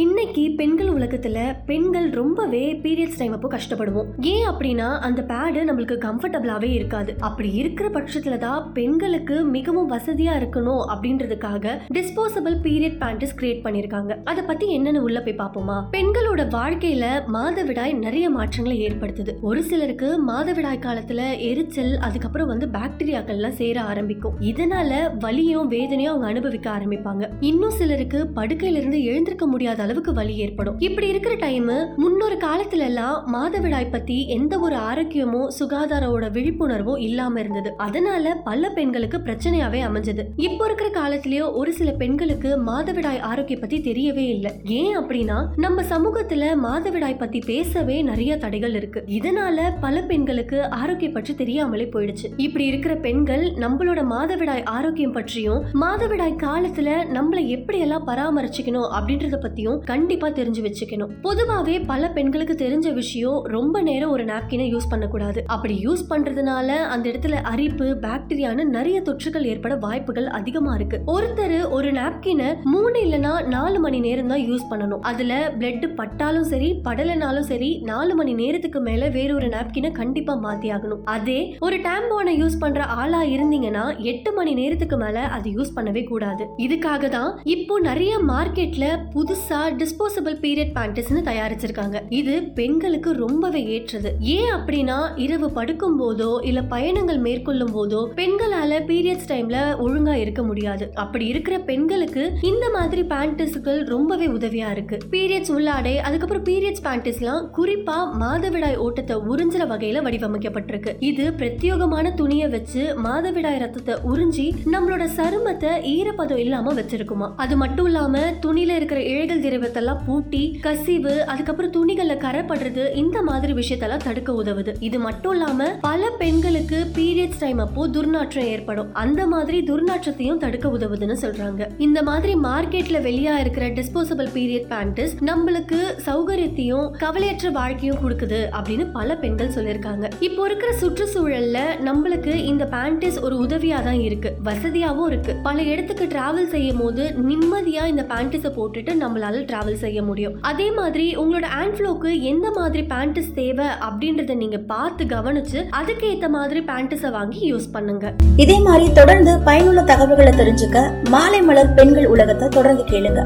இன்னைக்கு பெண்கள் உலகத்துல பெண்கள் ரொம்பவே பீரியட்ஸ் டைம் அப்போ கஷ்டப்படுவோம். ஏன் அப்படின்னா அந்த பேடு நம்மளுக்கு கம்ஃபர்டபுளாவே இருக்காது. அப்படி இருக்கிற பட்சத்துல தான் பெண்களுக்கு மிகவும் வசதியா இருக்கணும் அப்படின்றதுக்காக டிஸ்போசபிள் பீரியட் பேண்டஸ் கிரியேட் பண்ணிருக்காங்க. அதை பத்தி என்னன்னு உள்ள போய் பார்ப்போமா? பெண்களோட வாழ்க்கையில மாதவிடாய் நிறைய மாற்றங்களை ஏற்படுத்துது. ஒரு சிலருக்கு மாதவிடாய் காலத்துல எரிச்சல் அதுக்கப்புறம் வந்து பாக்டீரியாக்கள்லாம் சேர ஆரம்பிக்கும். இதனால வலியும் வேதனையும் அவங்க அனுபவிக்க ஆரம்பிப்பாங்க. இன்னும் சிலருக்கு படுக்கையில இருந்து எழுந்திருக்க முடியாத அளவுக்கு வலி ஏற்படும். இப்படி இருக்கிற டைம் முன்னொரு காலத்துல எல்லாம் மாதவிடாய் பத்தி எந்த ஒரு ஆரோக்கியமோ சுகாதாரோட விழிப்புணர்வோ இல்லாம இருந்தது. அதனால பல பெண்களுக்கு பிரச்சனையாவே அமைஞ்சது. இப்போ இருக்கிற காலத்திலயோ ஒரு சில பெண்களுக்கு மாதவிடாய் ஆரோக்கியம் பத்தி தெரியவே இல்லை. ஏன் அப்படின்னா நம்ம சமூகத்துல மாதவிடாய் பத்தி பேசவே நிறைய தடைகள் இருக்கு. இதனால பல பெண்களுக்கு ஆரோக்கியம் பற்றி தெரியாமலே போயிடுச்சு. இப்படி இருக்கிற பெண்கள் நம்மளோட மாதவிடாய் ஆரோக்கியம் பற்றியும் மாதவிடாய் காலத்துல நம்மள எப்படி எல்லாம் பராமரிச்சுக்கணும் அப்படின்றத பத்தியும் கண்டிப்பா தெரிஞ்சு வச்சுக்கணும். பொதுவாவே பல பெண்களுக்கு தெரிஞ்ச விஷயம் ரொம்ப நேரம் ஒரு நாப்கினை யூஸ் பண்ணக்கூடாது. அப்படி யூஸ் பண்றதுனால அந்த இடத்துல அரிப்பு பாக்டீரியான்னு நிறைய தொற்றுகள் ஏற்பட வாய்ப்புகள் அதிகமா இருக்கு. ஒருத்தர் ஒரு நாப்கினை மூணு இல்லனா நாலு மணி நேரம் தான் யூஸ் பண்ணணும். அதுல பிளட் பட்டாலும் சரி படலைனாலும் சரி நாலு மணி நேரத்துக்கு மேல வேற ஒரு நாப்கினை கண்டிப்பா மாத்தி ஆகணும். அதே ஒரு டேம்போனை யூஸ் பண்ற ஆளா இருந்தீங்கன்னா எட்டு மணி நேரத்துக்கு மேல அது யூஸ் பண்ணவே கூடாது. இதுக்காக தான் இப்போ நிறைய மார்க்கெட்ல புதுசா டிஸ்போசபிள் பீரியட் பேண்டஸ்னு தயாரிச்சிருக்காங்க. இது பெண்களுக்கு ரொம்பவே ஏற்றது. ஏன் அப்படின்னா இரவு படுக்கும் போதோ இல்ல பயணங்கள் மேற்கொள்ளும் போதோ பெண்களால பீரியட்ஸ் டைம்ல ஒழுங்கா இருக்க முடியாது. அப்படி இருக்கிற பெண்களுக்கு இந்த மாதிரி பேண்டஸ்கள் ரொம்பவே உதவியா இருக்கு. பீரியட்ஸ் உள்ளாடை அதுக்கப்புறம் பீரியட்ஸ் பேண்டஸ்லாம் குறிப்பா மாதவிடாய் ஓட்டத்தை உறிஞ்சுற வகையில வடிவமைக்கப்பட்டிருக்கு. இது பிரத்யேகமான துணியை வச்சு மாதவிடாய் ரத்தத்தை உறிஞ்சி நம்மளோட சருமத்தை ஈரப்பதம் இல்லாம வச்சிருக்குமா? அது மட்டும் இல்லாம துணியில இருக்கிற இழைகள் திரவத்தெல்லாம் பூட்டி கசிவு அதுக்கப்புறம் துணிகள்ல கரைப்படுறது இந்த மாதிரி விஷயத்தெல்லாம் தடுக்க உதவுது இது மட்டும் இல்லாம பல பெண்களுக்கு பீரியட்ஸ் டைம் அப்போ துர்நாற்றம் ஏற்படும் அந்த மாதிரி துர்நாற்றத்தையும் தடுக்க உதவுதுன்னு சொல்றாங்க இந்த மாதிரி மார்க்கெட்ல வெளியா இருக்கிற டிஸ்போசபிள் பீரியட் பேண்டஸ் நம்மளுக்கு சௌகரியத்தையும் கவலையற்ற வாழ்க்கையும் கொடுக்குது அப்படின்னு பல பெண்கள் சொல்லியிருக்காங்க இப்போ இருக்கிற சுற்றுச்சூழல்ல நம்மளுக்கு இந்த பேண்டஸ் ஒரு உதவியா தான் இருக்கு வசதியாவும் இருக்கு பல இடத்துக்கு டிராவல் செய்யும் போது நிம்மதியா இந்த பேண்டஸை போட்டுட்டு நம்மளால டிராவல் செய்ய முடியும். அதே மாதிரி உங்களோட ஆன்ஃப்ளோக்கு எந்த மாதிரி பேண்ட்ஸ் தேவை அப்படின்றத நீங்க பார்த்து கவனிச்சு அதுக்கு ஏத்த மாதிரி பேண்டஸை வாங்கி யூஸ் பண்ணுங்க. இதே மாதிரி தொடர்ந்து பயனுள்ள தகவல்களை தெரிஞ்சுக்க மாலை மலர் பெண்கள் உலகத்தை தொடர்ந்து கேளுங்க.